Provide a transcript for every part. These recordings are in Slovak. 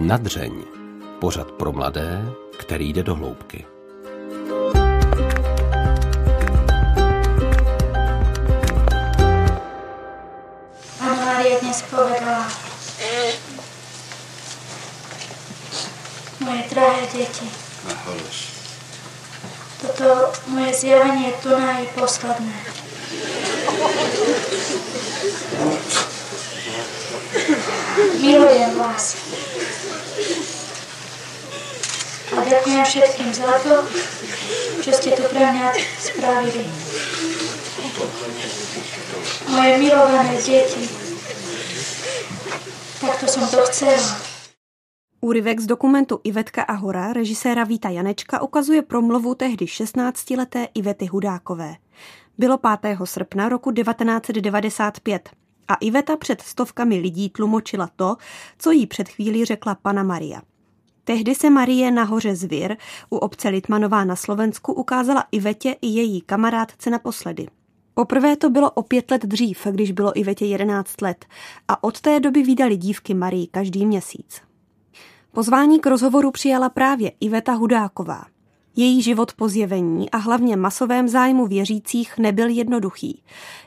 Nadřeň. Pořad pro mladé, který jde do hloubky. Anna Maria dnes povedala, moje drahé deti, toto moje zjavenie tu je posledné. Milujem vás. A ďakujem všetkým za to, čo ste tu pre mňa spravili. Moje milované deti. Takto som to chcela. Úryvek z dokumentu Ivetka a hora režiséra Víta Janečka ukazuje promluvu tehdy 16-leté Ivety Hudákové. Bylo 5. srpna roku 1995 a Iveta před stovkami lidí tlumočila to, co jí před chvílí řekla pana Maria. Tehdy se Marie na hoře Zvěr u obce Litmanová na Slovensku ukázala Ivetě i její kamarádce naposledy. Poprvé to bylo o pět let dřív, když bylo Ivetě 11 let a od té doby vydali dívky Marii každý měsíc. Pozvání k rozhovoru přijala právě Iveta Hudáková. Její život po zjevení a hlavně masovém zájmu věřících nebyl jednoduchý.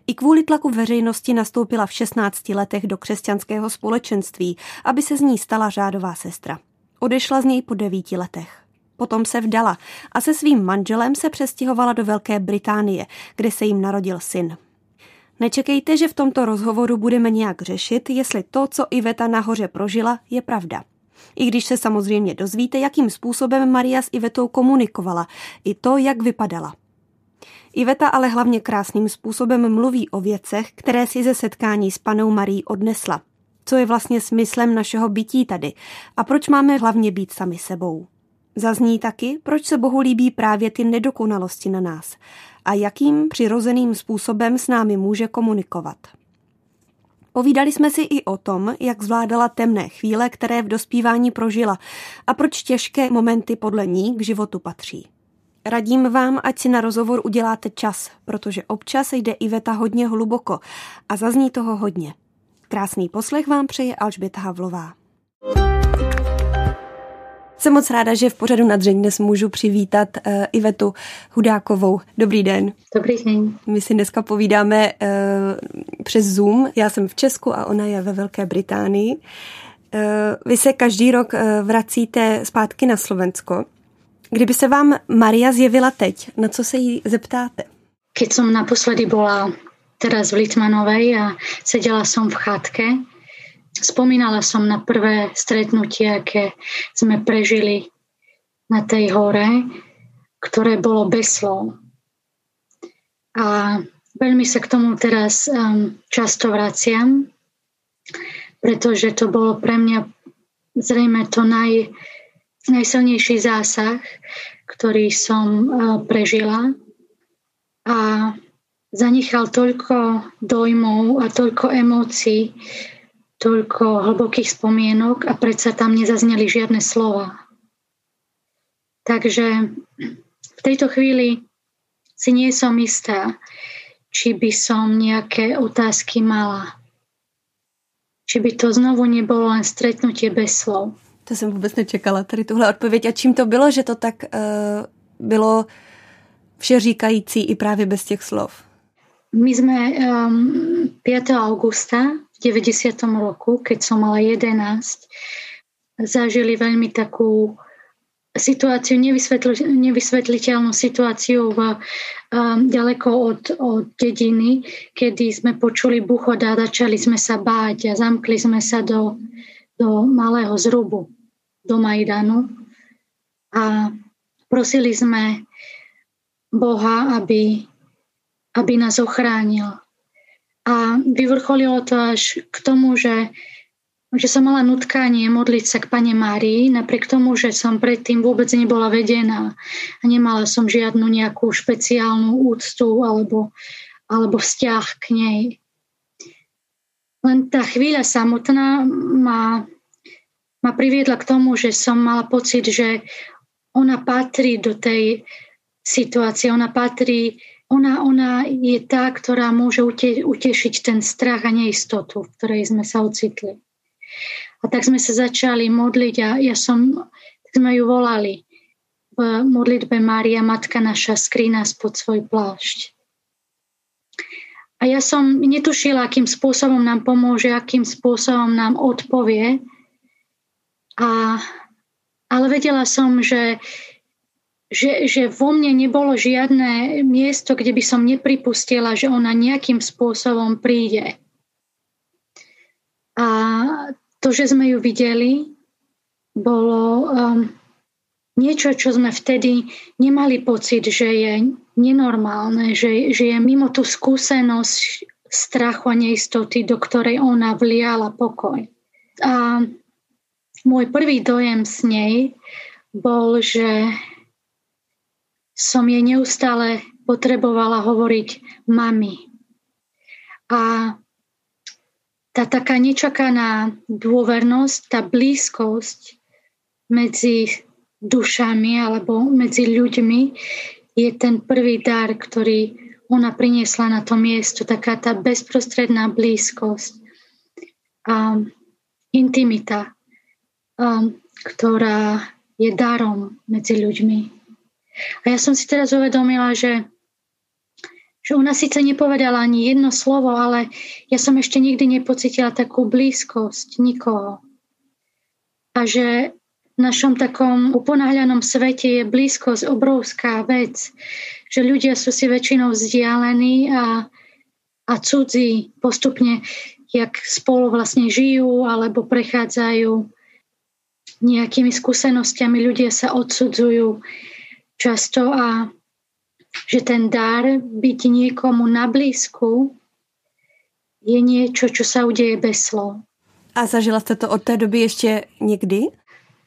I kvůli tlaku veřejnosti nastoupila v 16 letech do křesťanského společenství, aby se z ní stala řádová sestra. Odešla z něj po devíti letech. Potom se vdala a se svým manželem se přestěhovala do Velké Británie, kde se jim narodil syn. Nečekejte, že v tomto rozhovoru budeme nějak řešit, jestli to, co Iveta nahoře prožila, je pravda. I když se samozřejmě dozvíte, jakým způsobem Maria s Ivetou komunikovala, i to, jak vypadala. Iveta ale hlavně krásným způsobem mluví o věcech, které si ze setkání s panou Marí odnesla. Co je vlastně smyslem našeho bytí tady a proč máme hlavně být sami sebou. Zazní taky, proč se Bohu líbí právě ty nedokonalosti na nás a jakým přirozeným způsobem s námi může komunikovat. Povídali jsme si i o tom, jak zvládala temné chvíle, které v dospívání prožila a proč těžké momenty podle ní k životu patří. Radím vám, ať si na rozhovor uděláte čas, protože občas jde Iveta hodně hluboko a zazní toho hodně. Krásný poslech vám přeje Alžběta Havlová. Jsem moc ráda, že v pořadu na dřeň dnes můžu přivítat uh, Ivetu Hudákovou. Dobrý den. Dobrý den. My si dneska povídáme uh, přes Zoom. Já jsem v Česku a ona je ve Velké Británii. Uh, vy se každý rok uh, vracíte zpátky na Slovensko. Kdyby se vám Maria zjevila teď, na co se jí zeptáte? Keď som naposledy bola teraz v Litmanovej a sedela som v chatke, Spomínala som na prvé stretnutie, aké sme prežili na tej hore, ktoré bolo bez slov. A veľmi sa k tomu teraz um, často vraciam, pretože to bolo pre mňa zrejme to naj, najsilnejší zásah, ktorý som uh, prežila. A zanechal toľko dojmov a toľko emócií, toľko hlbokých spomienok a predsa tam nezazneli žiadne slova. Takže v tejto chvíli si nie som istá, či by som nejaké otázky mala. Či by to znovu nebolo len stretnutie bez slov. To jsem vůbec nečekala, tady tuhle odpověď. A čím to bylo, že to tak uh, bylo vše říkající i právě bez těch slov? My sme um, 5. augusta 90. roku, keď som mala 11, zažili veľmi takú situáciu, nevysvetl- nevysvetliteľnú situáciu v, um, ďaleko od, od dediny, kedy sme počuli buchod a začali sme sa báť a zamkli sme sa do, do malého zrubu, do Majdanu a prosili sme Boha, aby, aby nás ochránil. A vyvrcholilo to až k tomu, že, že som mala nutkanie modliť sa k Pane Márii, napriek tomu, že som predtým vôbec nebola vedená a nemala som žiadnu nejakú špeciálnu úctu alebo, alebo vzťah k nej. Len tá chvíľa samotná ma, ma priviedla k tomu, že som mala pocit, že ona patrí do tej situácie, ona patrí ona, ona je tá, ktorá môže ute, utešiť ten strach a neistotu, v ktorej sme sa ocitli. A tak sme sa začali modliť a ja som, sme ju volali v modlitbe Mária, Matka naša, skry nás pod svoj plášť. A ja som netušila, akým spôsobom nám pomôže, akým spôsobom nám odpovie. A, ale vedela som, že, že, že vo mne nebolo žiadne miesto, kde by som nepripustila, že ona nejakým spôsobom príde. A to, že sme ju videli, bolo um, niečo, čo sme vtedy nemali pocit, že je nenormálne, že, že je mimo tú skúsenosť strachu a neistoty, do ktorej ona vliala pokoj. A môj prvý dojem s nej bol, že som jej neustále potrebovala hovoriť mami. A tá taká nečakaná dôvernosť, tá blízkosť medzi dušami alebo medzi ľuďmi je ten prvý dar, ktorý ona priniesla na to miesto, taká tá bezprostredná blízkosť a intimita, a, ktorá je darom medzi ľuďmi. A ja som si teraz uvedomila, že, že ona síce nepovedala ani jedno slovo, ale ja som ešte nikdy nepocitila takú blízkosť nikoho. A že v našom takom uponáhľanom svete je blízkosť obrovská vec, že ľudia sú si väčšinou vzdialení a, a cudzí postupne, jak spolu vlastne žijú alebo prechádzajú nejakými skúsenostiami, ľudia sa odsudzujú často a že ten dar byť niekomu na blízku je niečo, čo sa udeje bez slov. A zažila ste to od té doby ještě někdy?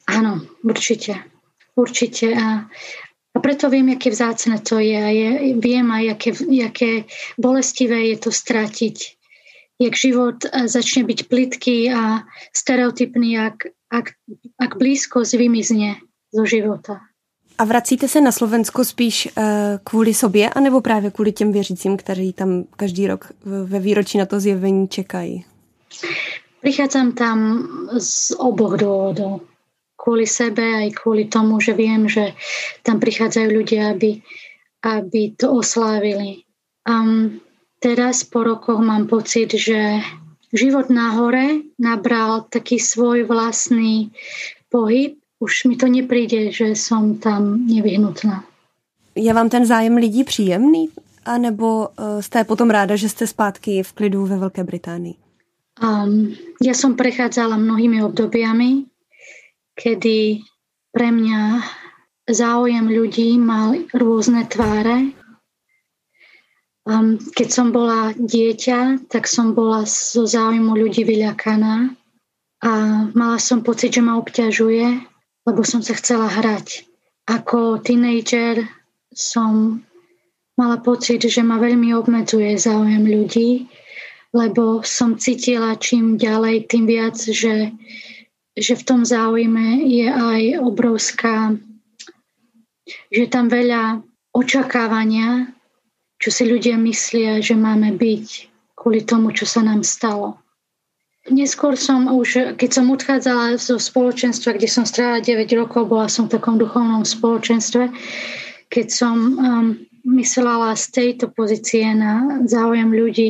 Áno, určite. Určite. A, a preto viem, aké vzácne to je. A je, viem aj, aké, aké bolestivé je to stratiť. Jak život začne byť plitký a stereotypný, ak, ak, ak blízkosť vymizne zo života. A vracíte se na Slovensko spíš uh, kvůli sobě, anebo právě kvůli těm věřícím, kteří tam každý rok ve výročí na to zjevení čekají? Prichádzam tam z oboch dôvodov kvôli sebe, aj kvôli tomu, že viem, že tam prichádzajú ľudia, aby, aby to oslávili. Um, teraz po rokoch mám pocit, že život na hore nabral taký svoj vlastný pohyb. Už mi to nepríde, že som tam nevyhnutná. Je vám ten zájem lidí příjemný? A nebo uh, jste potom ráda, že jste zpátky v klidu ve Velké Británii? Um, ja som prechádzala mnohými obdobiami kedy pre mňa záujem ľudí mal rôzne tváre. Keď som bola dieťa, tak som bola zo záujmu ľudí vyľakaná a mala som pocit, že ma obťažuje, lebo som sa chcela hrať. Ako tínejdžer som mala pocit, že ma veľmi obmedzuje záujem ľudí, lebo som cítila čím ďalej, tým viac, že že v tom záujme je aj obrovská, že tam veľa očakávania, čo si ľudia myslia, že máme byť kvôli tomu, čo sa nám stalo. Neskôr som už, keď som odchádzala zo spoločenstva, kde som strávila 9 rokov, bola som v takom duchovnom spoločenstve, keď som um, myslela z tejto pozície na záujem ľudí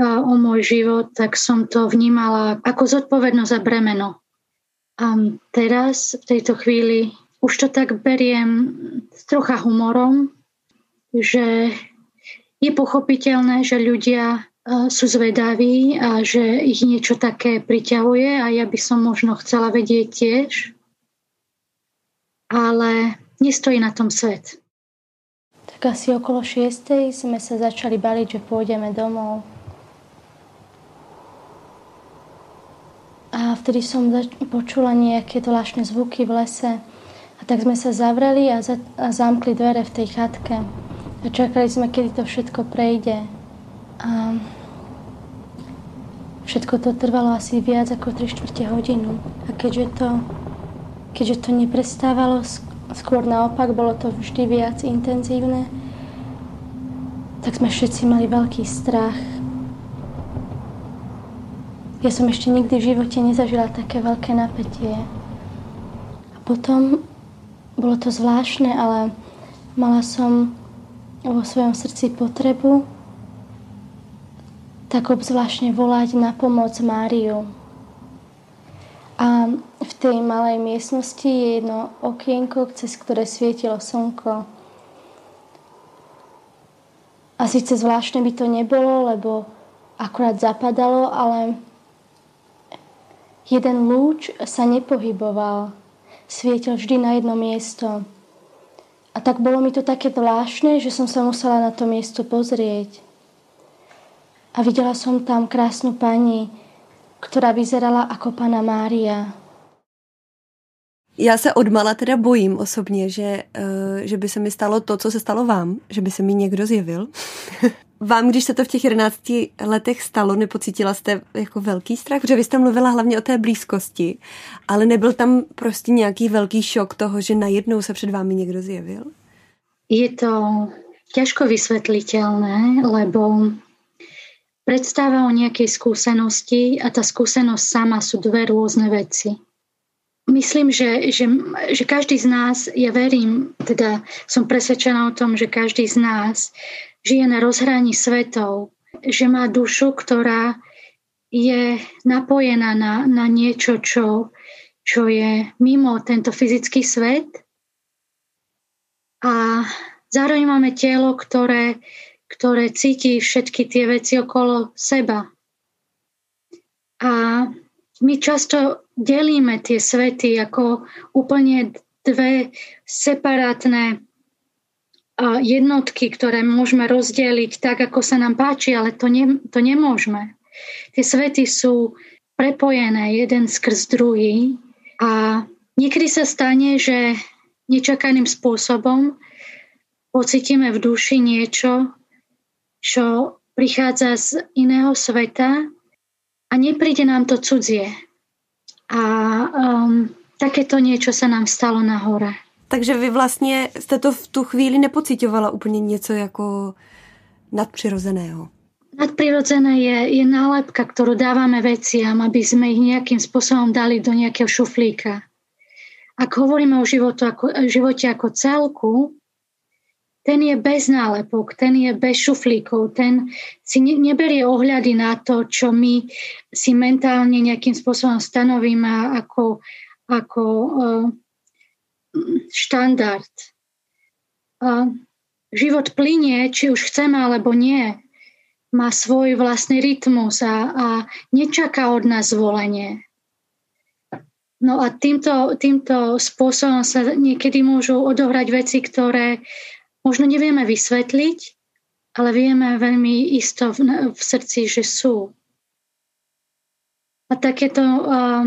uh, o môj život, tak som to vnímala ako zodpovednosť a bremeno. A teraz v tejto chvíli už to tak beriem s trocha humorom, že je pochopiteľné, že ľudia sú zvedaví a že ich niečo také priťahuje a ja by som možno chcela vedieť tiež, ale nestojí na tom svet. Tak asi okolo 6. sme sa začali baliť, že pôjdeme domov. A vtedy som počula nejaké zvláštne zvuky v lese. A tak sme sa zavreli a, za, a zamkli dvere v tej chatke. A čakali sme, kedy to všetko prejde. A všetko to trvalo asi viac ako 3 čtvrte hodinu. A keďže to, keďže to neprestávalo, skôr naopak, bolo to vždy viac intenzívne, tak sme všetci mali veľký strach. Ja som ešte nikdy v živote nezažila také veľké napätie. A potom bolo to zvláštne, ale mala som vo svojom srdci potrebu tak obzvláštne volať na pomoc Máriu. A v tej malej miestnosti je jedno okienko, cez ktoré svietilo slnko. A síce zvláštne by to nebolo, lebo akurát zapadalo, ale jeden lúč sa nepohyboval. Svietil vždy na jedno miesto. A tak bolo mi to také zvláštne, že som sa musela na to miesto pozrieť. A videla som tam krásnu pani, ktorá vyzerala ako pana Mária. Já se odmala teda bojím osobně, že, uh, že by se mi stalo to, co se stalo vám, že by se mi někdo zjevil. vám, když se to v těch 11 letech stalo, nepocítila jste jako velký strach? Protože vy jste mluvila hlavně o té blízkosti, ale nebyl tam prostě nějaký velký šok toho, že najednou se před vámi někdo zjevil? Je to ťažko vysvetliteľné, lebo predstava o nejakej skúsenosti a tá skúsenosť sama sú dve rôzne veci. Myslím, že, že, že každý z nás, ja verím, teda som presvedčená o tom, že každý z nás žije na rozhraní svetov, že má dušu, ktorá je napojená na, na niečo, čo, čo je mimo tento fyzický svet. A zároveň máme telo, ktoré ktoré cíti všetky tie veci okolo seba. A my často delíme tie svety ako úplne dve separátne jednotky, ktoré môžeme rozdeliť tak, ako sa nám páči, ale to, ne, to nemôžeme. Tie svety sú prepojené jeden skrz druhý a niekedy sa stane, že nečakaným spôsobom pocítime v duši niečo, čo prichádza z iného sveta a nepríde nám to cudzie. A um, takéto niečo sa nám stalo na hore. Takže vy vlastně jste to v tu chvíli nepocitovala úplně něco jako nadprirozeného? Nadprirodzené je, je nálepka, ktorú dávame veciam, aby sme ich nejakým spôsobom dali do nejakého šuflíka. Ak hovoríme o životu ako, živote ako celku, ten je bez nálepok, ten je bez šuflíkov, ten si ne, neberie ohľady na to, čo my si mentálne nejakým spôsobom stanovíme ako, ako uh, štandard. Uh, život plinie, či už chceme alebo nie. Má svoj vlastný rytmus a, a nečaká od nás zvolenie. No a týmto, týmto spôsobom sa niekedy môžu odohrať veci, ktoré možno nevieme vysvetliť, ale vieme veľmi isto v, v srdci, že sú. A takéto, uh,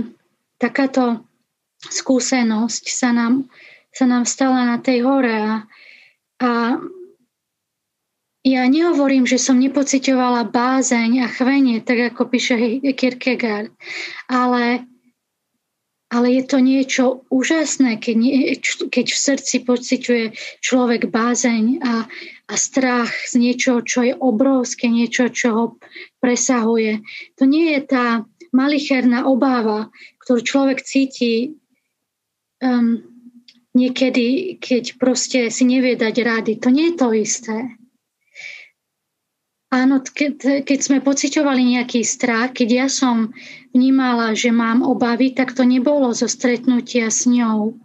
takáto skúsenosť sa nám, sa nám stala na tej hore a, a ja nehovorím, že som nepocitovala bázeň a chvenie, tak ako píše Kierkegaard, ale ale je to niečo úžasné, keď, nie, keď v srdci pociťuje človek bázeň a, a strach z niečoho, čo je obrovské, niečo, čo ho presahuje. To nie je tá malicherná obáva, ktorú človek cíti um, niekedy, keď proste si nevie dať rady. To nie je to isté. Áno, keď, keď sme pociťovali nejaký strach, keď ja som vnímala, že mám obavy, tak to nebolo zo stretnutia s ňou.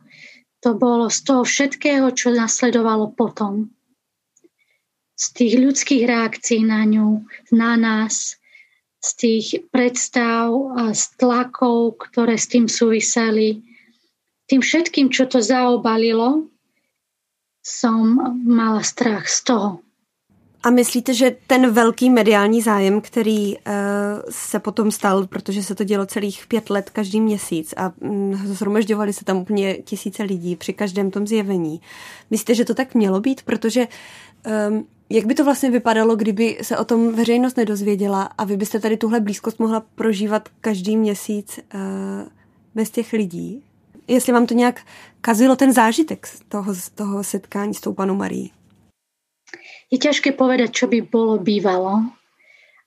To bolo z toho všetkého, čo nasledovalo potom. Z tých ľudských reakcií na ňu, na nás, z tých predstav a z tlakov, ktoré s tým súviseli. Tým všetkým, čo to zaobalilo, som mala strach z toho. A myslíte, že ten velký mediální zájem, který uh, se potom stal, protože se to dělo celých pět let každý měsíc a um, zhromažďovali se tam úplně tisíce lidí při každém tom zjevení. Myslíte, že to tak mělo být? Protože um, jak by to vlastně vypadalo, kdyby se o tom veřejnost nedozvěděla a vy byste tady tuhle blízkost mohla prožívat každý měsíc uh, bez těch lidí? Jestli vám to nějak kazilo ten zážitek toho, toho setkání s tou panou Marí? Je ťažké povedať, čo by bolo bývalo,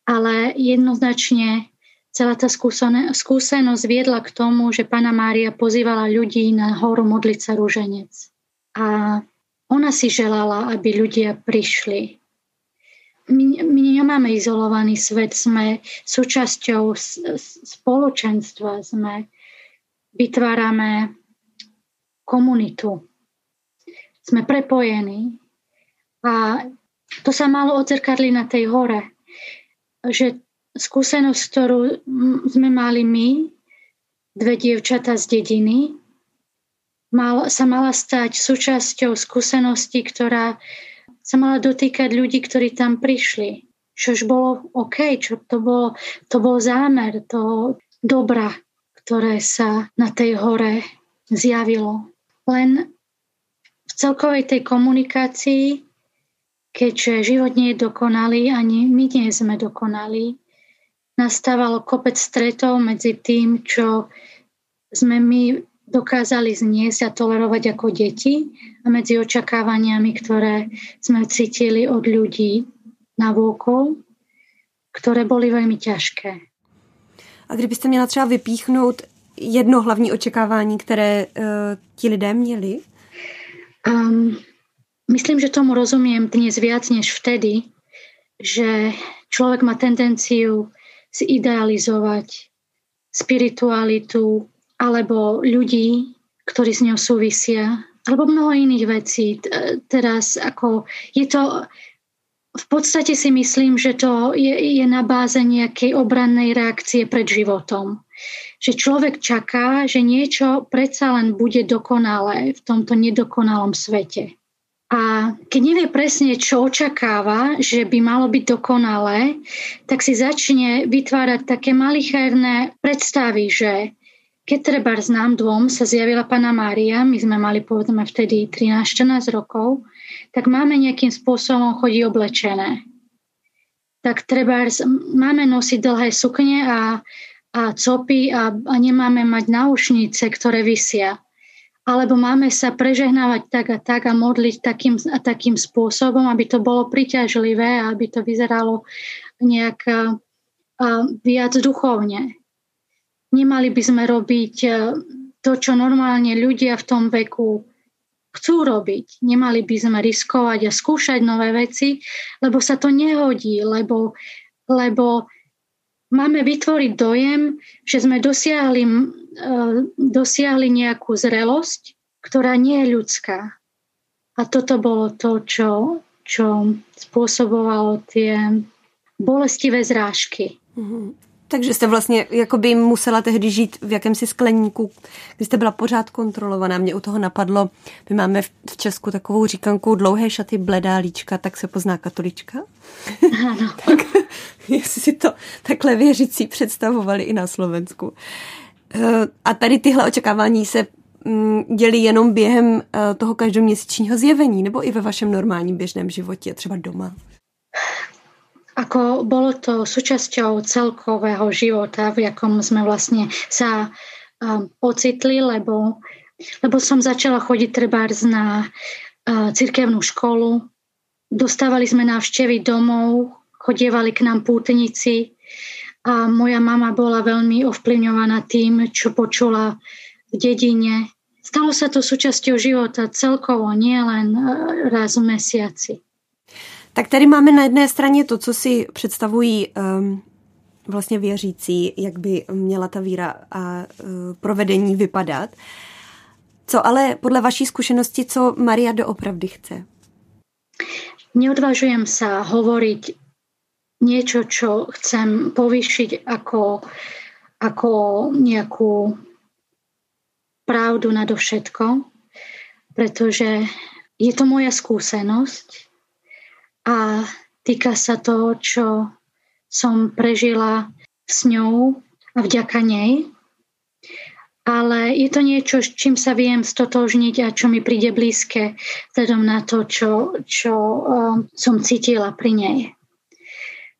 ale jednoznačne celá tá skúsenosť viedla k tomu, že Pana Mária pozývala ľudí na horu modliť sa rúženec. A ona si želala, aby ľudia prišli. My, my nemáme izolovaný svet, sme súčasťou spoločenstva, sme vytvárame komunitu. Sme prepojení. A to sa malo odzrkadliť na tej hore. Že skúsenosť, ktorú sme mali my, dve dievčata z dediny, mal, sa mala stať súčasťou skúsenosti, ktorá sa mala dotýkať ľudí, ktorí tam prišli. Čož bolo OK, čo to bol, to bol zámer, to dobra, ktoré sa na tej hore zjavilo. Len v celkovej tej komunikácii, keďže život nie je dokonalý, ani my nie sme dokonalí, nastával kopec stretov medzi tým, čo sme my dokázali zniesť a tolerovať ako deti a medzi očakávaniami, ktoré sme cítili od ľudí na vôkol, ktoré boli veľmi ťažké. A kdybyste měla třeba vypíchnout jedno hlavní očekávání, které uh, ti lidé měli? Um, myslím, že tomu rozumiem dnes viac než vtedy, že človek má tendenciu zidealizovať spiritualitu alebo ľudí, ktorí s ňou súvisia, alebo mnoho iných vecí. Teraz ako je to v podstate si myslím, že to je, je na báze nejakej obrannej reakcie pred životom. Že človek čaká, že niečo predsa len bude dokonalé v tomto nedokonalom svete. A keď nevie presne, čo očakáva, že by malo byť dokonalé, tak si začne vytvárať také malicherné predstavy, že keď treba z nám dvom sa zjavila Pana Mária, my sme mali povedzme vtedy 13-14 rokov, tak máme nejakým spôsobom chodiť oblečené. Tak treba, máme nosiť dlhé sukne a, a copy a, a nemáme mať náušnice, ktoré vysia alebo máme sa prežehnávať tak a tak a modliť takým a takým spôsobom, aby to bolo priťažlivé a aby to vyzeralo nejak a, viac duchovne. Nemali by sme robiť to, čo normálne ľudia v tom veku chcú robiť. Nemali by sme riskovať a skúšať nové veci, lebo sa to nehodí, lebo, lebo máme vytvoriť dojem, že sme dosiahli, dosiahli nejakú zrelosť, ktorá nie je ľudská. A toto bolo to, čo, čo spôsobovalo tie bolestivé zrážky. Mm-hmm. Takže jste vlastně jakoby musela tehdy žít v jakémsi skleníku, kdy jste byla pořád kontrolovaná. Mě u toho napadlo, my máme v Česku takovou říkanku dlouhé šaty, bledá líčka, tak se pozná katolička. Ano. tak, jestli si to takhle věřící představovali i na Slovensku. Eh, a tady tyhle očekávání se mm, dělí jenom během eh, toho každoměsíčního zjevení, nebo i ve vašem normálním běžném životě, třeba doma? Ako bolo to súčasťou celkového života, v jakom sme vlastne sa um, ocitli, lebo, lebo som začala chodiť trebárs na uh, cirkevnú školu. Dostávali sme návštevy domov, chodievali k nám pútnici a moja mama bola veľmi ovplyvňovaná tým, čo počula v dedine. Stalo sa to súčasťou života celkovo, nie len uh, raz v mesiaci. Tak tady máme na jedné straně to, co si představují um, vlastně věřící, jak by měla ta víra a uh, provedení vypadat. Co ale podle vaší zkušenosti, co Maria doopravdy chce? Neodvážujem sa hovoriť niečo, čo chcem povýšiť ako, ako nejakú pravdu nadovšetko, pretože je to moja skúsenosť a týka sa toho, čo som prežila s ňou a vďaka nej. Ale je to niečo, s čím sa viem stotožniť a čo mi príde blízke vzhľadom na to, čo, čo um, som cítila pri nej.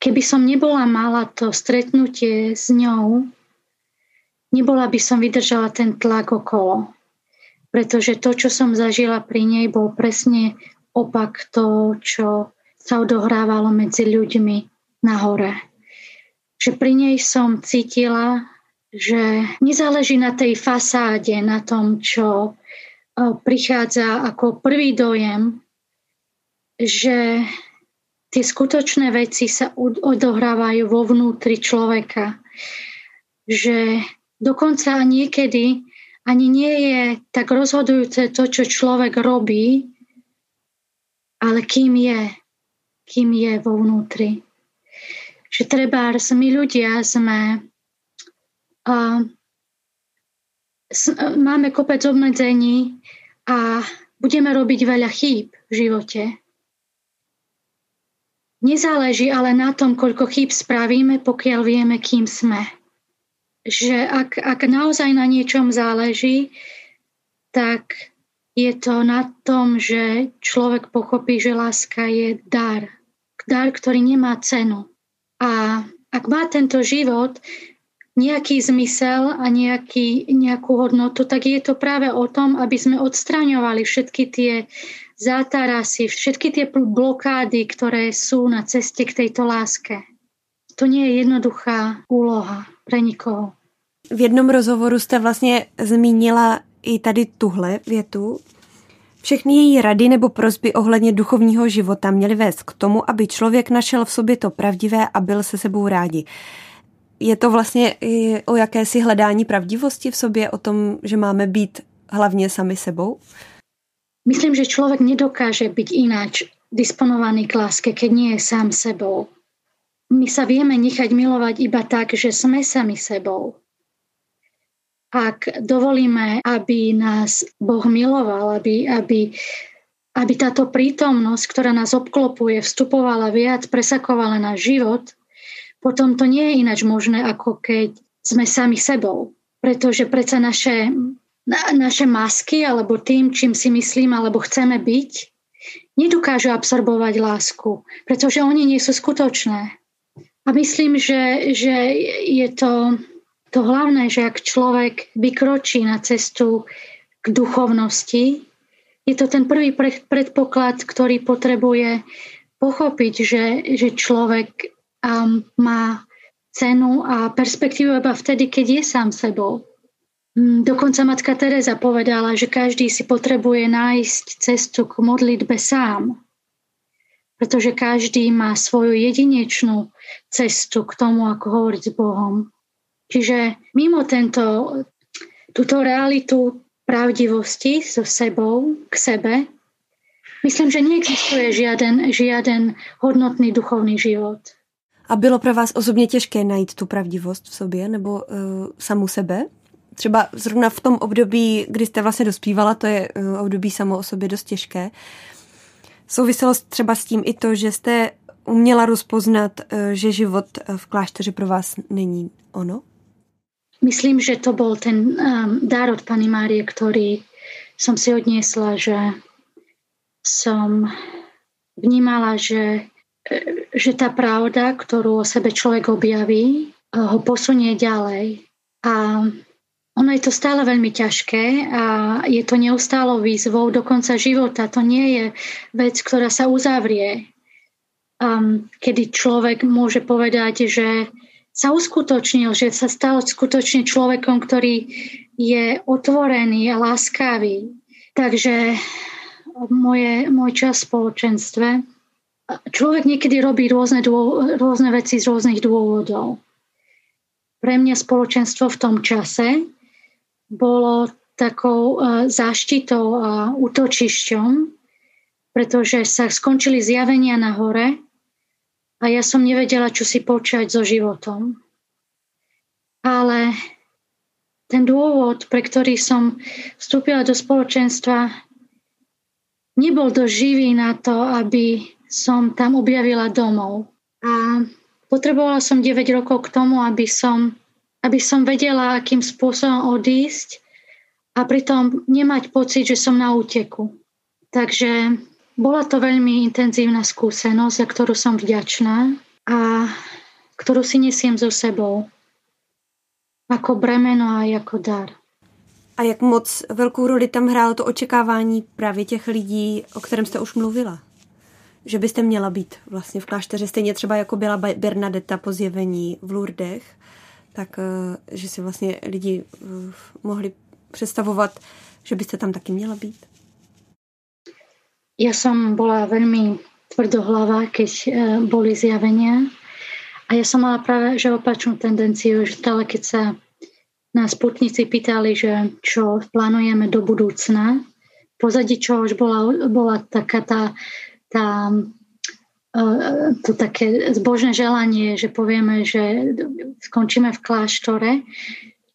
Keby som nebola mala to stretnutie s ňou, nebola by som vydržala ten tlak okolo. Pretože to, čo som zažila pri nej, bol presne opak to, čo sa odohrávalo medzi ľuďmi na hore. že pri nej som cítila, že nezáleží na tej fasáde, na tom, čo prichádza ako prvý dojem, že tie skutočné veci sa odohrávajú vo vnútri človeka. Že dokonca niekedy ani nie je tak rozhodujúce to, čo človek robí, ale kým je, kým je vo vnútri. Že treba, my ľudia sme uh, máme kopec obmedzení a budeme robiť veľa chýb v živote. Nezáleží ale na tom, koľko chýb spravíme, pokiaľ vieme, kým sme. Že ak, ak naozaj na niečom záleží, tak je to na tom, že človek pochopí, že láska je dar. Dar, ktorý nemá cenu. A ak má tento život nejaký zmysel a nejaký, nejakú hodnotu, tak je to práve o tom, aby sme odstraňovali všetky tie zátarasy, všetky tie blokády, ktoré sú na ceste k tejto láske. To nie je jednoduchá úloha pre nikoho. V jednom rozhovoru jste vlastně zmínila i tady tuhle větu. Všechny její rady nebo prozby ohledně duchovního života měly vést k tomu, aby člověk našel v sobě to pravdivé a byl se sebou rádi. Je to vlastně o jakési hledání pravdivosti v sobě, o tom, že máme být hlavně sami sebou? Myslím, že človek nedokáže byť ináč disponovaný k láske, keď nie je sám sebou. My sa vieme nechať milovať iba tak, že sme sami sebou. Ak dovolíme, aby nás Boh miloval, aby, aby, aby táto prítomnosť, ktorá nás obklopuje, vstupovala viac, presakovala náš život, potom to nie je ináč možné, ako keď sme sami sebou. Pretože predsa naše na, naše masky alebo tým, čím si myslím alebo chceme byť, nedokážu absorbovať lásku, pretože oni nie sú skutočné. A myslím, že, že je to to hlavné, že ak človek vykročí na cestu k duchovnosti, je to ten prvý predpoklad, ktorý potrebuje pochopiť, že, že človek um, má cenu a perspektívu iba vtedy, keď je sám sebou. Mm, dokonca matka Teresa povedala, že každý si potrebuje nájsť cestu k modlitbe sám, pretože každý má svoju jedinečnú cestu k tomu, ako hovoriť s Bohom. Čiže mimo tento, túto realitu pravdivosti so sebou, k sebe, myslím, že neexistuje žiaden, žiaden hodnotný duchovný život. A bylo pro vás osobně těžké najít tu pravdivost v sobě nebo uh, samu sebe? Třeba zrovna v tom období, kdy jste vlastně dospívala, to je eh, období samo o sobě dost těžké. Souviselo třeba s tím i to, že jste uměla rozpoznat, eh, že život eh, v klášteře pro vás není ono? Myslím, že to bol ten um, dar od Pany Márie, ktorý som si odniesla, že som vnímala, že, že tá pravda, ktorú o sebe človek objaví, ho posunie ďalej. A ono je to stále veľmi ťažké a je to neustálou výzvou do konca života. To nie je vec, ktorá sa uzavrie. Um, kedy človek môže povedať, že sa uskutočnil, že sa stal skutočne človekom, ktorý je otvorený a láskavý. Takže moje, môj čas v spoločenstve. Človek niekedy robí rôzne, dô, rôzne veci z rôznych dôvodov. Pre mňa spoločenstvo v tom čase bolo takou e, záštitou a útočišťom, pretože sa skončili zjavenia na hore a ja som nevedela, čo si počať so životom. Ale ten dôvod, pre ktorý som vstúpila do spoločenstva, nebol dosť živý na to, aby som tam objavila domov. A potrebovala som 9 rokov k tomu, aby som aby som vedela, akým spôsobom odísť a pritom nemať pocit, že som na úteku. Takže bola to veľmi intenzívna skúsenosť, za ktorú som vďačná a ktorú si nesiem so sebou ako bremeno a jako dar. A jak moc velkou roli tam hrálo to očekávání právě těch lidí, o kterém jste už mluvila? že byste měla být vlastně v klášteře, stejně třeba jako byla Bernadetta po zjevení v Lourdech, tak eh, že si vlastně lidi eh, mohli představovat, že byste tam taky měla být? Ja som bola veľmi tvrdohlava, keď eh, boli zjavenia a ja som mala práve že opačnú tendenciu, že stále keď sa nás putníci pýtali, že čo plánujeme do budúcna, pozadí čoho už bola, bola taká tá, tá to také zbožné želanie, že povieme, že skončíme v kláštore,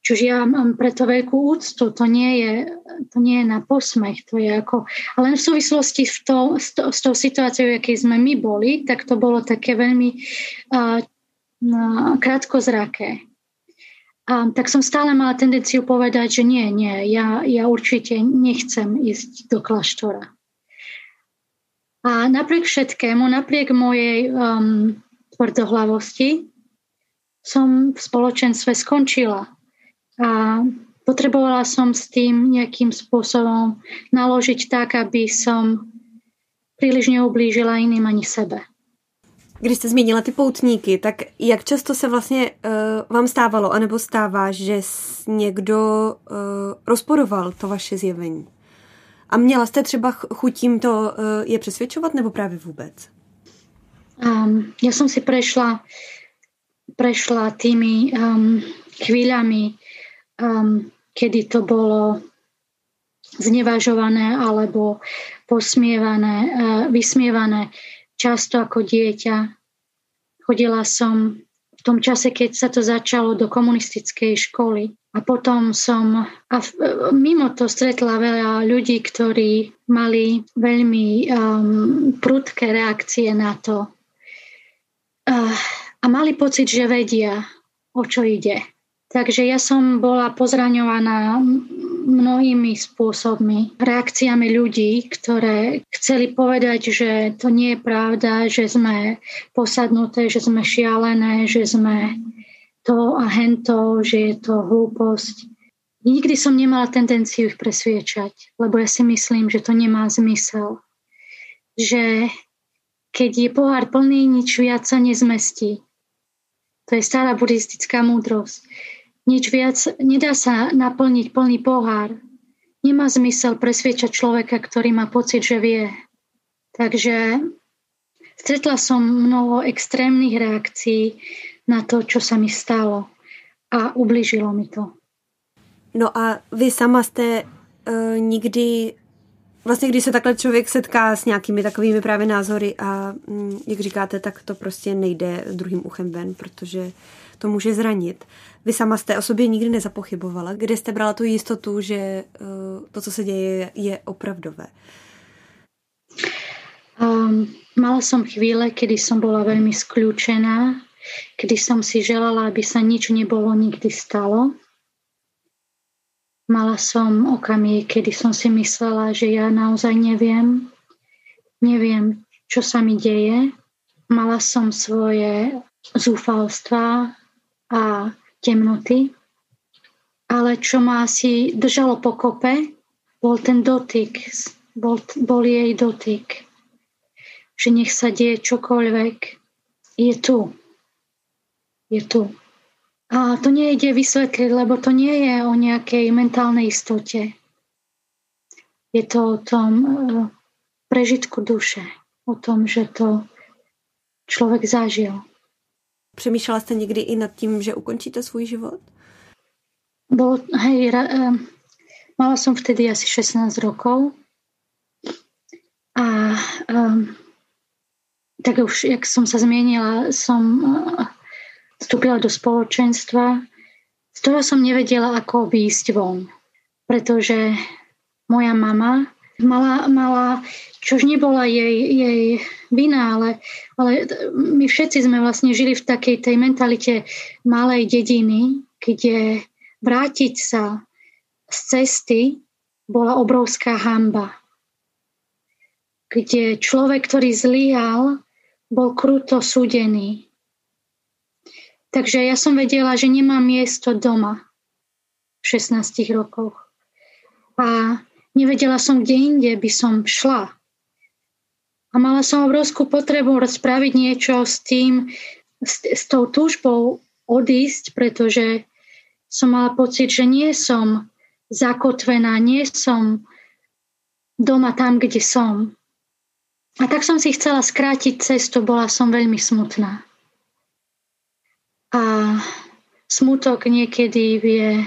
Čiže ja mám preto veľkú úctu. To nie je, to nie je na posmech. To je ako, len v súvislosti v to, s, to, s tou situáciou, akej sme my boli, tak to bolo také veľmi uh, krátkozraké. A, tak som stále mala tendenciu povedať, že nie, nie, ja, ja určite nechcem ísť do kláštora. A napriek všetkému, napriek mojej um, tvrdohlavosti, som v spoločenstve skončila. A potrebovala som s tým nejakým spôsobom naložiť tak, aby som príliš neublížila iným ani sebe. Když jste zmínila ty poutníky, tak jak často se vlastně uh, vám stávalo, anebo stává, že někdo uh, rozporoval to vaše zjevení? A měla jste třeba chutím to uh, je přesvědčovat, nebo právě vůbec? Um, ja som si prešla, prešla tými um, chvíľami um, kedy to bolo znevažované alebo posmievané, uh, vysmievané často ako dieťa. Chodila som v tom čase, keď sa to začalo do komunistickej školy. A potom som a mimo to stretla veľa ľudí, ktorí mali veľmi um, prudké reakcie na to. Uh, a mali pocit, že vedia, o čo ide. Takže ja som bola pozraňovaná mnohými spôsobmi, reakciami ľudí, ktoré chceli povedať, že to nie je pravda, že sme posadnuté, že sme šialené, že sme to a hento, že je to hlúposť. Nikdy som nemala tendenciu ich presviečať, lebo ja si myslím, že to nemá zmysel. Že keď je pohár plný, nič viac sa nezmestí. To je stará buddhistická múdrosť nič viac, nedá sa naplniť plný pohár. Nemá zmysel presviečať človeka, ktorý má pocit, že vie. Takže stretla som mnoho extrémnych reakcií na to, čo sa mi stalo a ubližilo mi to. No a vy sama jste uh, nikdy vlastně, když se takhle člověk setká s nějakými takovými právě názory a mm, jak říkáte, tak to prostě nejde druhým uchem ven, protože to může zranit. Vy sama jste o sobě nikdy nezapochybovala, kde jste brala tu jistotu, že uh, to, co se děje, je opravdové? Um, mala som chvíle, kedy som bola veľmi skľúčená, kedy som si želala, aby sa nič nebolo nikdy stalo. Mala som okamih, kedy som si myslela, že ja naozaj neviem, neviem, čo sa mi deje. Mala som svoje zúfalstva a temnoty. Ale čo ma asi držalo pokope, bol ten dotyk, bol, bol jej dotyk. Že nech sa deje čokoľvek, je tu. Je tu. A to nejde vysvetliť, lebo to nie je o nejakej mentálnej istote. Je to o tom e, prežitku duše, o tom, že to človek zažil. Přemýšlela jste někdy i nad tím, že ukončíte svůj život? Bol, hej, ra, uh, mala som vtedy asi 16 rokov a um, tak už, jak som sa zmienila, som uh, vstúpila do spoločenstva, z toho som nevedela, ako výjsť von. Pretože moja mama mala, mala čož nebola jej, jej vina, ale, ale my všetci sme vlastne žili v takej tej mentalite malej dediny, kde vrátiť sa z cesty bola obrovská hamba. Kde človek, ktorý zlyhal, bol kruto súdený. Takže ja som vedela, že nemám miesto doma v 16 rokoch. A nevedela som, kde inde by som šla. A mala som obrovskú potrebu spraviť niečo s tým, s, s tou túžbou odísť, pretože som mala pocit, že nie som zakotvená, nie som doma tam, kde som. A tak som si chcela skrátiť cestu, bola som veľmi smutná. A smutok niekedy vie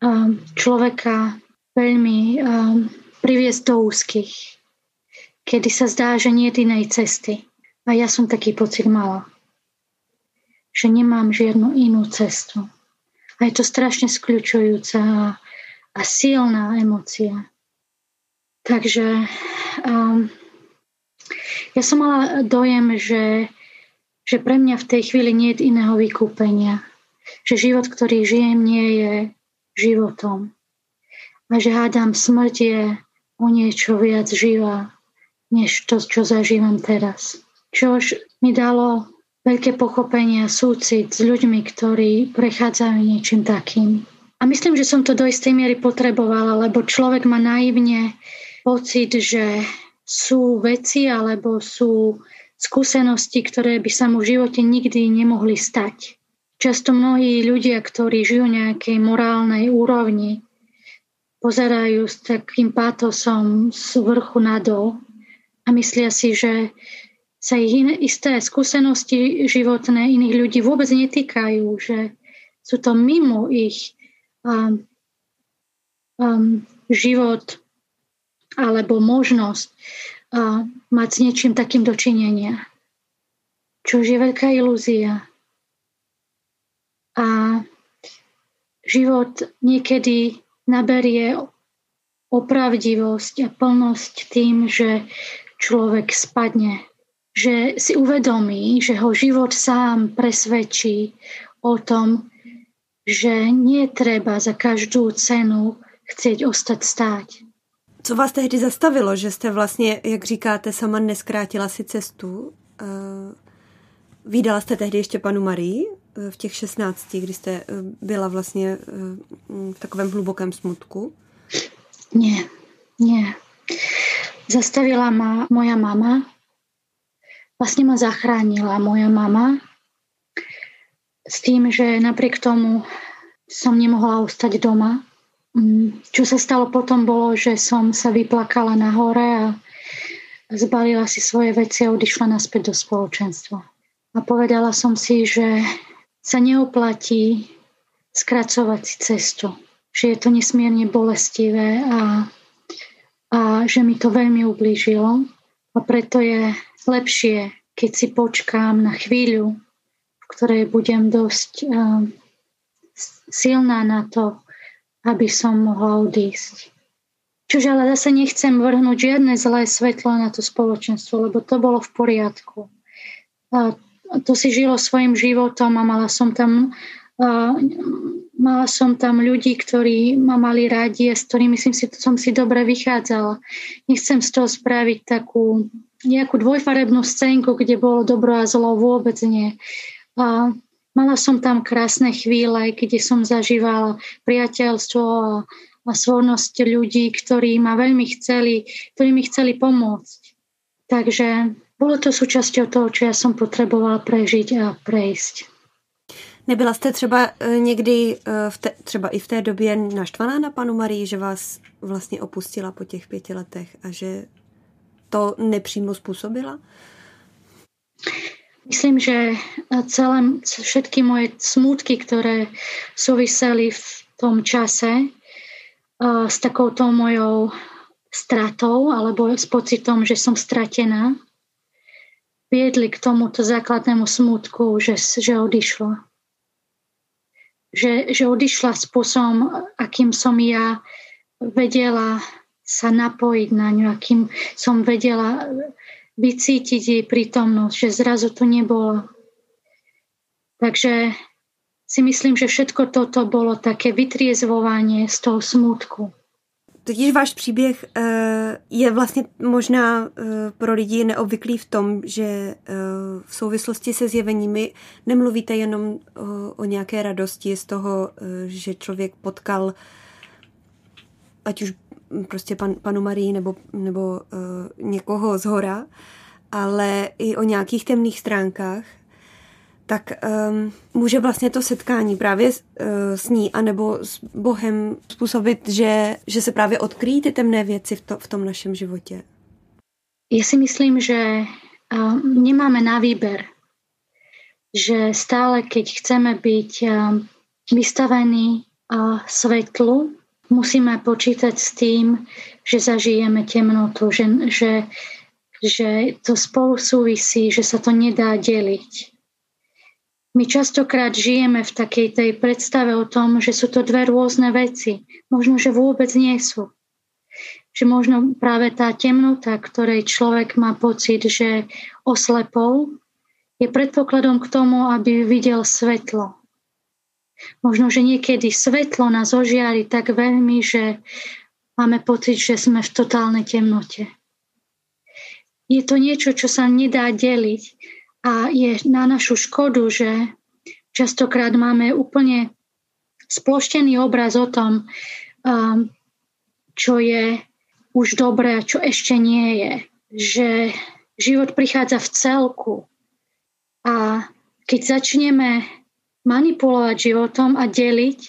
um, človeka veľmi um, priviesť do úzkých, kedy sa zdá, že nie je inej cesty. A ja som taký pocit mala, že nemám žiadnu inú cestu. A je to strašne skľúčujúca a, a silná emocia. Takže um, ja som mala dojem, že že pre mňa v tej chvíli nie je iného vykúpenia. Že život, ktorý žijem, nie je životom. A že hádam, smrť je o niečo viac živá, než to, čo zažívam teraz. Čož mi dalo veľké pochopenie a súcit s ľuďmi, ktorí prechádzajú niečím takým. A myslím, že som to do istej miery potrebovala, lebo človek má naivne pocit, že sú veci alebo sú skúsenosti, ktoré by sa mu v živote nikdy nemohli stať. Často mnohí ľudia, ktorí žijú nejakej morálnej úrovni, pozerajú s takým pátosom z vrchu nadol a myslia si, že sa ich iné, isté skúsenosti životné iných ľudí vôbec netýkajú, že sú to mimo ich um, um, život alebo možnosť a mať s niečím takým dočinenia. Čo je veľká ilúzia. A život niekedy naberie opravdivosť a plnosť tým, že človek spadne. Že si uvedomí, že ho život sám presvedčí o tom, že nie treba za každú cenu chcieť ostať stáť. Co vás tehdy zastavilo, že jste vlastně, jak říkáte, sama neskrátila si cestu? Uh, Výdala jste tehdy ještě panu Marii uh, v těch 16, kdy jste uh, byla vlastně v takovém hlubokém smutku? Nie, nie. Zastavila ma moja mama. Vlastne ma zachránila moja mama s tým, že napriek tomu som nemohla ostať doma, Mm, čo sa stalo potom bolo, že som sa vyplakala na hore a zbalila si svoje veci a odišla naspäť do spoločenstva. A povedala som si, že sa neoplatí skracovať si cestu. Že je to nesmierne bolestivé a, a že mi to veľmi ublížilo. A preto je lepšie, keď si počkám na chvíľu, v ktorej budem dosť uh, silná na to, aby som mohla odísť. Čože ale zase nechcem vrhnúť žiadne zlé svetlo na to spoločenstvo, lebo to bolo v poriadku. A to si žilo svojim životom a mala som tam a mala som tam ľudí, ktorí ma mali radi a s ktorými som si, som si dobre vychádzala. Nechcem z toho spraviť takú nejakú dvojfarebnú scénku, kde bolo dobro a zlo, vôbec nie. A Mala som tam krásne chvíle, kde som zažívala priateľstvo a, a svornosť ľudí, ktorí ma veľmi chceli, ktorí mi chceli pomôcť. Takže bolo to súčasťou toho, čo ja som potrebovala prežiť a prejsť. Nebyla jste třeba e, někdy, e, třeba i v té době naštvaná na panu Marii, že vás vlastně opustila po těch pěti letech a že to nepřímo způsobila? Myslím, že celé, všetky moje smutky, ktoré súviseli v tom čase uh, s takouto mojou stratou alebo s pocitom, že som stratená, viedli k tomuto základnému smutku, že, že odišla. Že, že odišla spôsobom, akým som ja vedela sa napojiť na ňu, akým som vedela vycítiť jej prítomnosť, že zrazu to nebolo. Takže si myslím, že všetko toto bolo také vytriezvovanie z toho smutku. Totiž váš příběh eh, je vlastně možná eh, pro lidi neobvyklý v tom, že eh, v souvislosti se zjeveními nemluvíte jenom o nějaké radosti z toho, že člověk potkal ať už prostě pan, panu Marii nebo, nebo uh, někoho z hora, ale i o nějakých temných stránkách, tak um, může vlastně to setkání právě s, uh, s ní anebo s Bohem způsobit, že, že se právě odkryjí ty temné věci v, to, v tom našem životě. Já si myslím, že uh, nemáme na výber. Že stále, keď chceme byť uh, vystavení uh, svetlu, musíme počítať s tým, že zažijeme temnotu, že, že, že to spolu súvisí, že sa to nedá deliť my častokrát žijeme v takej tej predstave o tom, že sú to dve rôzne veci. Možno, že vôbec nie sú. Že možno práve tá temnota, ktorej človek má pocit, že oslepol, je predpokladom k tomu, aby videl svetlo. Možno, že niekedy svetlo nás ožiari tak veľmi, že máme pocit, že sme v totálnej temnote. Je to niečo, čo sa nedá deliť a je na našu škodu, že častokrát máme úplne sploštený obraz o tom, um, čo je už dobré a čo ešte nie je. Že život prichádza v celku a keď začneme manipulovať životom a deliť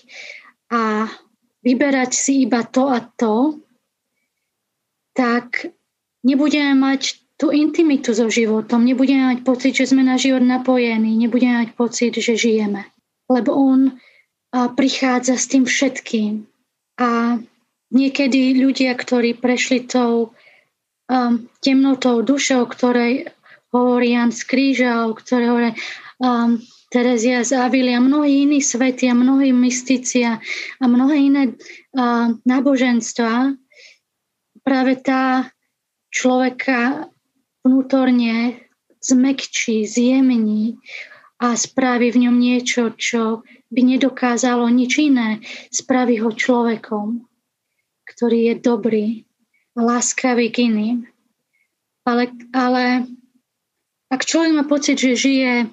a vyberať si iba to a to, tak nebudeme mať tú intimitu so životom. Nebudeme mať pocit, že sme na život napojení. Nebudeme mať pocit, že žijeme. Lebo on prichádza s tým všetkým. A niekedy ľudia, ktorí prešli tou um, temnotou duše, o ktorej hovorí Jan z Kríža, o ktorej hovorí um, Terezia z Avily a mnohí iní svety a mnohí mystici a, mnohé iné uh, náboženstva, práve tá človeka vnútorne zmekčí, zjemní a spraví v ňom niečo, čo by nedokázalo nič iné. Spraví ho človekom, ktorý je dobrý, láskavý k iným. Ale, ale ak človek má pocit, že žije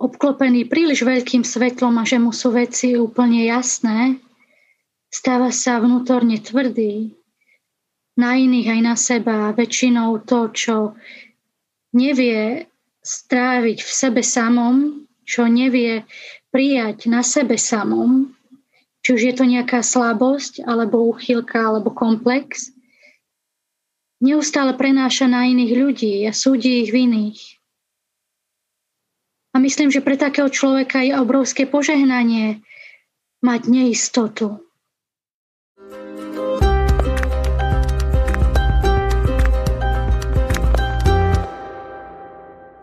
obklopený príliš veľkým svetlom a že mu sú veci úplne jasné, stáva sa vnútorne tvrdý, na iných aj na seba. Väčšinou to, čo nevie stráviť v sebe samom, čo nevie prijať na sebe samom, či už je to nejaká slabosť, alebo úchylka, alebo komplex, neustále prenáša na iných ľudí a súdi ich v iných. A myslím, že pre takého človeka je obrovské požehnanie mať neistotu,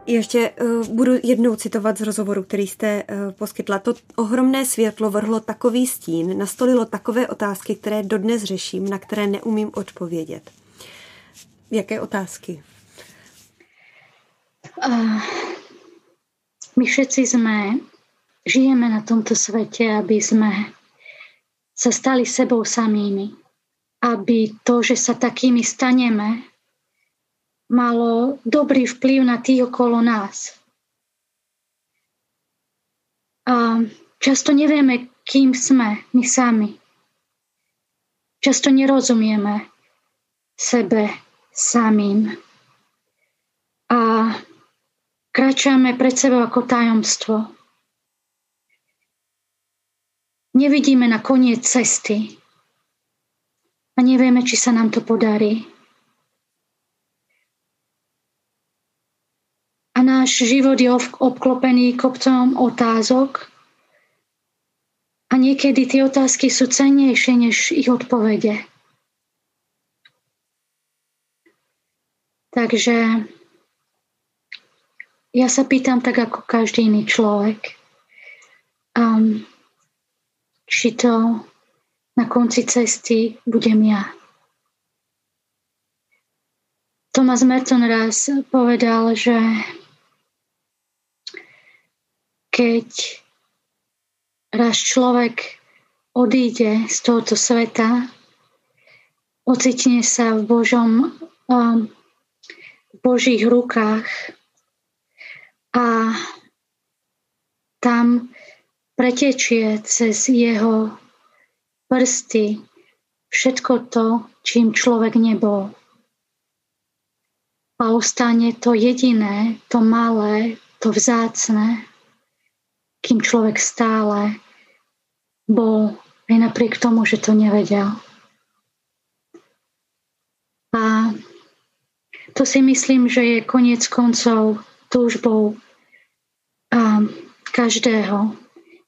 Ještě uh, budu jednou citovat z rozhovoru, který jste uh, poskytla. To ohromné světlo vrhlo takový stín, nastolilo takové otázky, které dodnes řeším, na které neumím odpovědět. Jaké otázky? Uh, my všetci jsme, žijeme na tomto světě, aby jsme se stali sebou samými. Aby to, že sa takými staneme, malo dobrý vplyv na tých okolo nás. A často nevieme, kým sme my sami. Často nerozumieme sebe samým. Kráčame pred sebou ako tajomstvo. Nevidíme na koniec cesty a nevieme, či sa nám to podarí. a náš život je obklopený kopcom otázok a niekedy tie otázky sú cennejšie než ich odpovede. Takže ja sa pýtam tak ako každý iný človek, um, či to na konci cesty budem ja. Thomas Merton raz povedal, že keď raz človek odíde z tohoto sveta, ocitne sa v Božom um, v Božích rukách a tam pretečie cez jeho prsty všetko to, čím človek nebol. A ostane to jediné, to malé, to vzácne, kým človek stále bol aj napriek tomu, že to nevedel. A to si myslím, že je koniec koncov túžbou každého.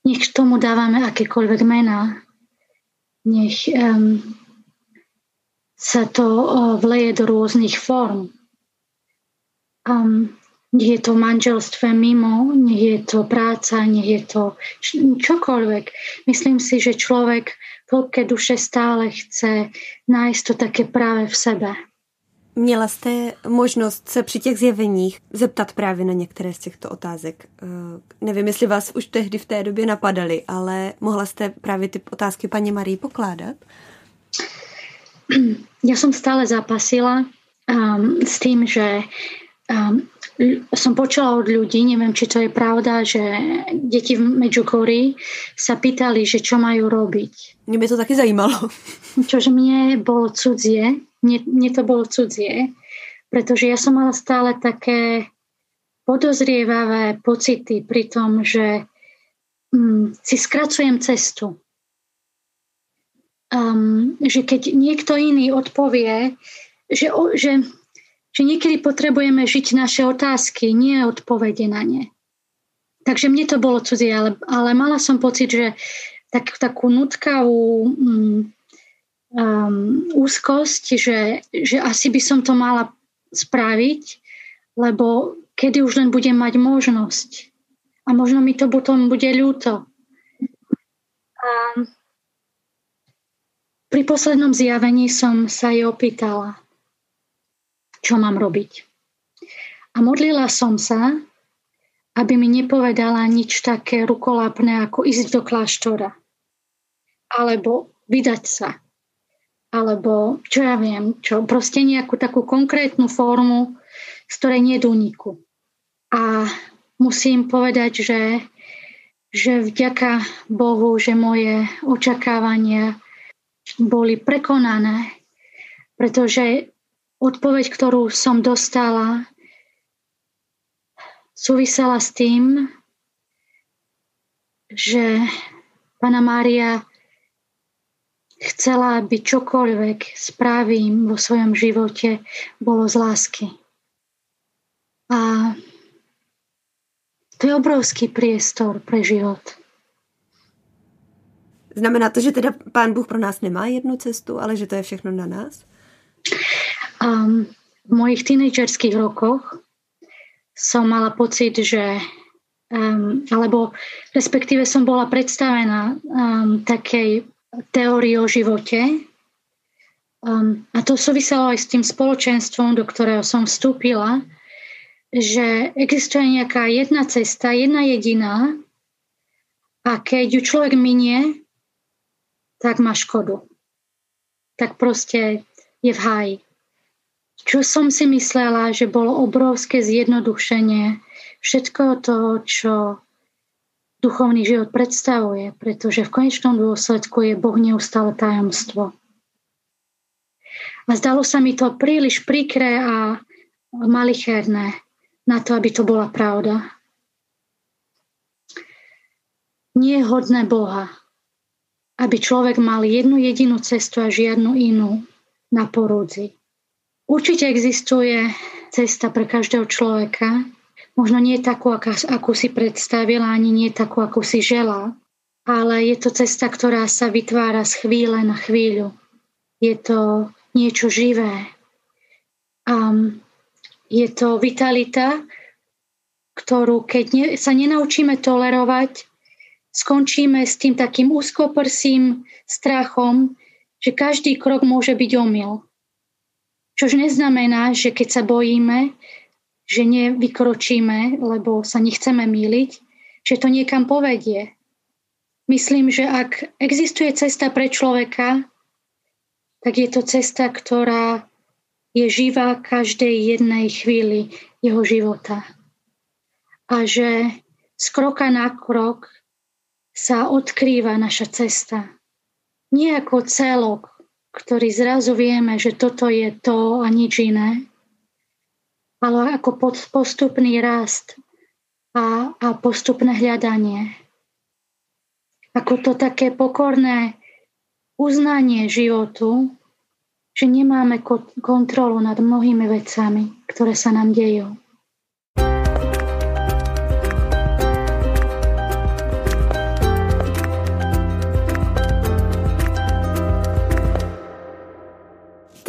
Nech tomu dávame akékoľvek mená. Nech um, sa to vleje do rôznych form. Um, nech je to manželstve mimo, nech je to práca, nech je to čokoľvek. Myslím si, že človek v duše stále chce nájsť to také práve v sebe. Měla jste možnost se při těch zjeveních zeptat právě na některé z těchto otázek. Eh, nevím, jestli vás už tehdy v té době napadaly, ale mohla jste právě ty otázky paní Marii pokládat? Ja som stále zapasila um, s tým, že um, som počula od ľudí, neviem, či to je pravda, že deti v Medjugorji sa pýtali, že čo majú robiť. Mne by to taky zajímalo. Čože mne bolo cudzie, mne, mne to bolo cudzie, pretože ja som mala stále také podozrievavé pocity pri tom, že um, si skracujem cestu. Um, že keď niekto iný odpovie, že, že, že niekedy potrebujeme žiť naše otázky, nie odpovede na ne. Takže mne to bolo cudzie, ale, ale mala som pocit, že tak, takú nutkavú um, um, úzkosť, že, že asi by som to mala spraviť, lebo kedy už len budem mať možnosť. A možno mi to potom bude ľúto. A pri poslednom zjavení som sa jej opýtala, čo mám robiť. A modlila som sa, aby mi nepovedala nič také rukolapné, ako ísť do kláštora. Alebo vydať sa alebo čo ja viem, čo proste nejakú takú konkrétnu formu, z ktorej nie je úniku. A musím povedať, že, že vďaka Bohu, že moje očakávania boli prekonané, pretože odpoveď, ktorú som dostala, súvisela s tým, že Pana Mária chcela, aby čokoľvek spravím vo svojom živote bolo z lásky. A to je obrovský priestor pre život. Znamená to, že teda Pán Bůh pro nás nemá jednu cestu, ale že to je všechno na nás? Um, v mojich tínejčerských rokoch som mala pocit, že um, alebo respektíve som bola predstavená um, takej teórii o živote. Um, a to súviselo aj s tým spoločenstvom, do ktorého som vstúpila, že existuje nejaká jedna cesta, jedna jediná a keď ju človek minie, tak má škodu. Tak proste je v háji. Čo som si myslela, že bolo obrovské zjednodušenie všetko to, čo duchovný život predstavuje, pretože v konečnom dôsledku je Boh neustále tajomstvo. A zdalo sa mi to príliš prikré a malicherné na to, aby to bola pravda. Nie je hodné Boha, aby človek mal jednu jedinú cestu a žiadnu inú na porúdzi. Určite existuje cesta pre každého človeka, možno nie takú, akú si predstavila, ani nie takú, akú si žela, ale je to cesta, ktorá sa vytvára z chvíle na chvíľu. Je to niečo živé. Um, je to vitalita, ktorú keď ne, sa nenaučíme tolerovať, skončíme s tým takým úzkoprsým strachom, že každý krok môže byť omyl. Čož neznamená, že keď sa bojíme, že nevykročíme, lebo sa nechceme míliť, že to niekam povedie. Myslím, že ak existuje cesta pre človeka, tak je to cesta, ktorá je živá každej jednej chvíli jeho života. A že z kroka na krok sa odkrýva naša cesta. Nie ako celok, ktorý zrazu vieme, že toto je to a nič iné, ale ako postupný rast a, a postupné hľadanie. Ako to také pokorné uznanie životu, že nemáme kontrolu nad mnohými vecami, ktoré sa nám dejú.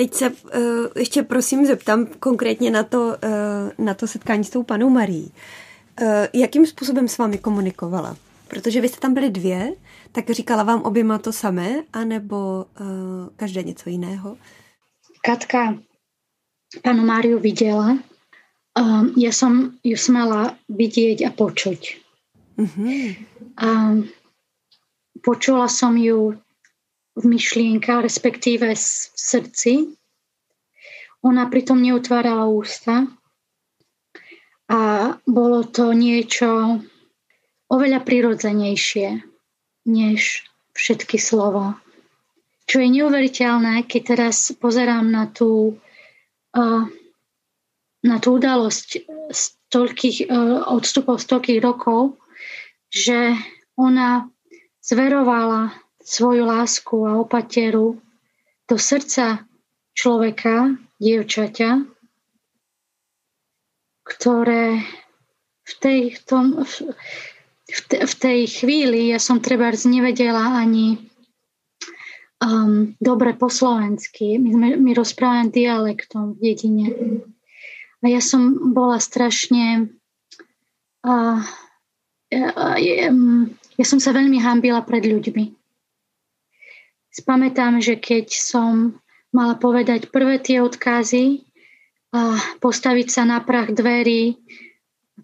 Teď se uh, ještě prosím zeptám konkrétně na to, uh, na to setkání s tou panou Marí. Uh, jakým způsobem s vámi komunikovala? Protože vy jste tam byli dvě, tak říkala vám oběma to samé, anebo uh, každé něco jiného? Katka panu Máriu videla. Um, ja som ju smela vidieť a počuť. Uh-huh. Um, počula som ju v myšlienkach, respektíve v srdci. Ona pritom neutvárala ústa a bolo to niečo oveľa prirodzenejšie než všetky slova. Čo je neuveriteľné, keď teraz pozerám na tú, na tú udalosť z toľkých, e, odstupov z toľkých rokov, že ona zverovala svoju lásku a opateru do srdca človeka, dievčaťa, ktoré v tej, v tom, v, v tej chvíli ja som treba nevedela ani um, dobre po slovensky. My, sme, my rozprávame dialektom v dedine. A ja som bola strašne... Uh, ja, ja som sa veľmi hambila pred ľuďmi spamätám, že keď som mala povedať prvé tie odkazy a postaviť sa na prach dverí,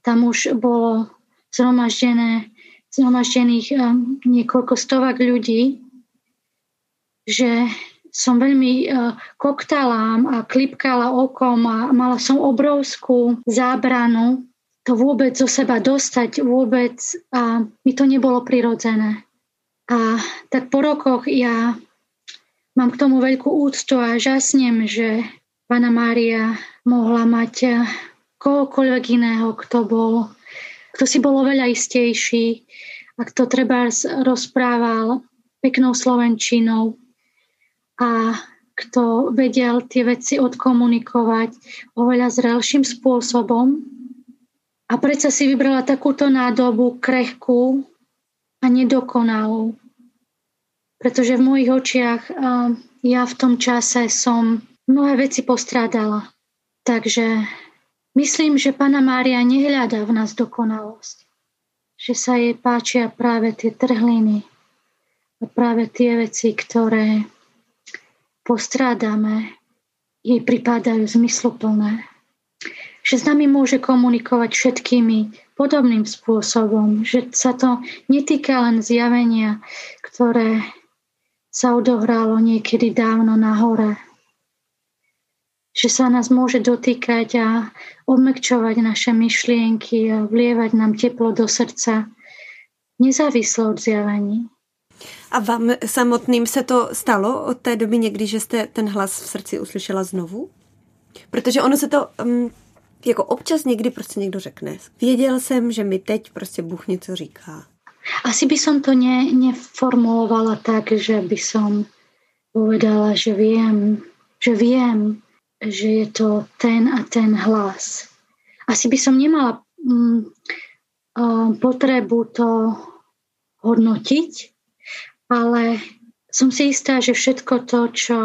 tam už bolo zhromaždené, zhromaždených um, niekoľko stovak ľudí, že som veľmi uh, koktalám a klipkala okom a mala som obrovskú zábranu to vôbec zo seba dostať vôbec a mi to nebolo prirodzené. A tak po rokoch ja mám k tomu veľkú úctu a žasnem, že Pána Mária mohla mať kohokoľvek iného, kto bol, kto si bol oveľa istejší a kto treba rozprával peknou slovenčinou a kto vedel tie veci odkomunikovať oveľa zrelším spôsobom. A predsa si vybrala takúto nádobu krehkú, a nedokonalú. Pretože v mojich očiach ja v tom čase som mnohé veci postrádala. Takže myslím, že Pana Mária nehľadá v nás dokonalosť. Že sa jej páčia práve tie trhliny a práve tie veci, ktoré postrádame, jej pripadajú zmysluplné že s nami môže komunikovať všetkými podobným spôsobom, že sa to netýka len zjavenia, ktoré sa odohralo niekedy dávno na hore. Že sa nás môže dotýkať a obmekčovať naše myšlienky a vlievať nám teplo do srdca, nezávislo od zjavení. A vám samotným se to stalo od té doby někdy, že jste ten hlas v srdci uslyšela znovu? Protože ono se to um, jako občas někdy prostě někdo řekne, věděl jsem, že mi teď prostě Bůh něco říká. Asi by som to ne, neformulovala tak, že by som povedala, že viem, že viem, že je to ten a ten hlas. Asi by som nemala mm, potrebu to hodnotiť, ale som si istá, že všetko to, čo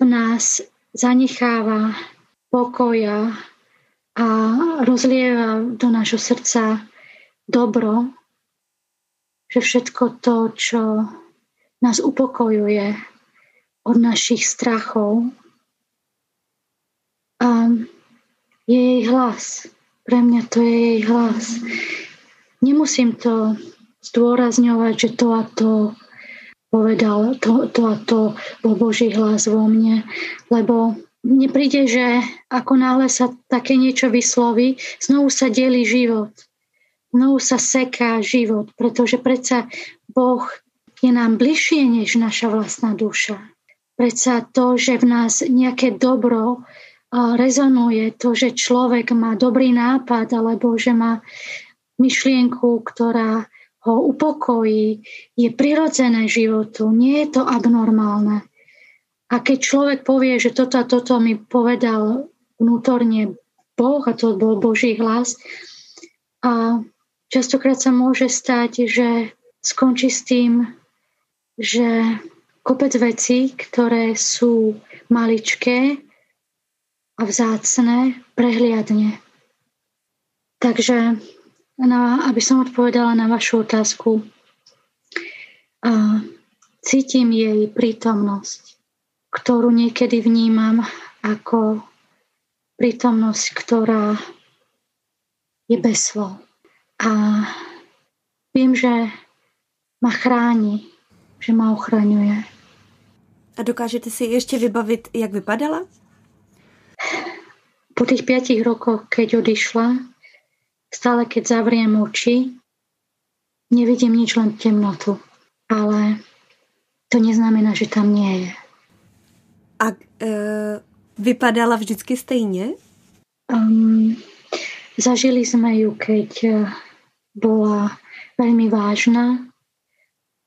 v nás zanecháva pokoja, a rozlieva do nášho srdca dobro, že všetko to, čo nás upokojuje od našich strachov, a je jej hlas. Pre mňa to je jej hlas. Nemusím to zdôrazňovať, že to a to povedal, to, to a to bol Boží hlas vo mne, lebo mne príde, že ako náhle sa také niečo vysloví, znovu sa delí život. Znovu sa seká život, pretože predsa Boh je nám bližšie než naša vlastná duša. predsa to, že v nás nejaké dobro rezonuje, to, že človek má dobrý nápad alebo že má myšlienku, ktorá ho upokojí, je prirodzené životu, nie je to abnormálne. A keď človek povie, že toto a toto mi povedal vnútorne Boh, a to bol Boží hlas, a častokrát sa môže stať, že skončí s tým, že kopec vecí, ktoré sú maličké a vzácne, prehliadne. Takže, na, aby som odpovedala na vašu otázku, a cítim jej prítomnosť, ktorú niekedy vnímam ako prítomnosť, ktorá je bez slov. A viem, že ma chráni, že ma ochraňuje. A dokážete si ešte vybavit, jak vypadala? Po tých piatich rokoch, keď odišla, stále keď zavriem oči, nevidím nič, len temnotu. Ale to neznamená, že tam nie je. A e, vypadala vždycky stejne? Um, zažili sme ju, keď e, bola veľmi vážna.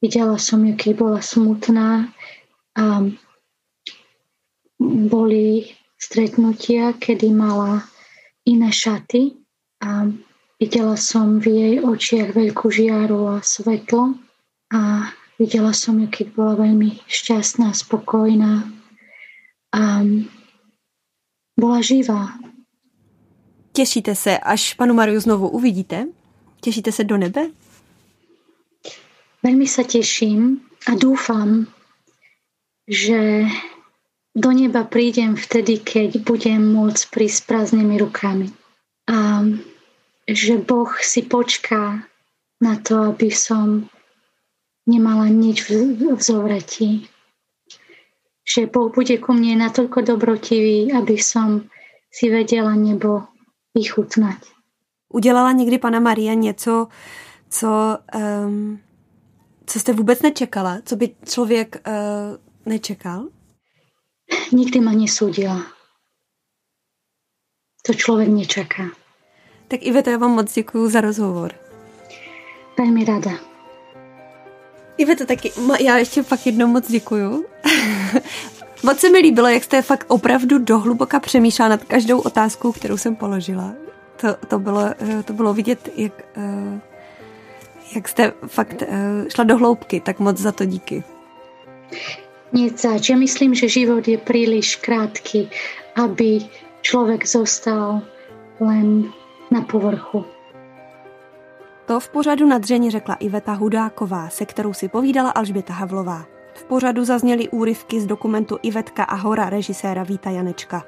Videla som ju, keď bola smutná a boli stretnutia, kedy mala iné šaty a videla som v jej očiach veľkú žiaru a svetlo a videla som ju, keď bola veľmi šťastná, spokojná a bola živá. Těšíte se, až panu Mariu znovu uvidíte? Těšíte se do nebe? Veľmi sa teším a dúfam, že do neba prídem vtedy, keď budem môcť prísť s prázdnymi rukami. A že Boh si počká na to, aby som nemala nič v, v zovretí. Že Boh bude ku mne natoľko dobrotivý, aby som si vedela nebo vychutnať. Udělala někdy pana Maria něco, co, um, co jste vůbec nečekala? Co by člověk uh, Nečekal? Nikdy ma nesúdila. To člověk nečaká. Tak Iveta, já vám moc děkuji za rozhovor. Velmi rada. Iveta, taky já ještě fakt jednou moc děkuju. moc se mi líbilo, jak jste fakt opravdu dohluboka přemýšlela nad každou otázkou, kterou jsem položila. To, to, bylo, eh, to bylo vidět, jak, eh, jak jste fakt eh, šla do hloubky, tak moc za to díky. Nic zač. Ja myslím, že život je príliš krátky, aby človek zostal len na povrchu. To v pořadu na dřeni řekla Iveta Hudáková, se kterou si povídala Alžběta Havlová. V pořadu zazněly úryvky z dokumentu Ivetka a hora režiséra Víta Janečka.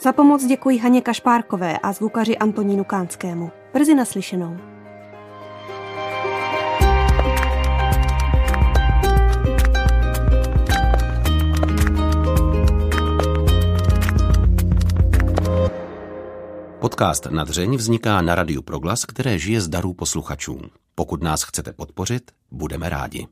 Za pomoc děkuji Haně Kašpárkové a zvukaři Antonínu Kánskému. Brzy naslyšenou. Podcast na dřeň vzniká na Radiu Proglas, které žije z darů posluchačů. Pokud nás chcete podpořit, budeme rádi.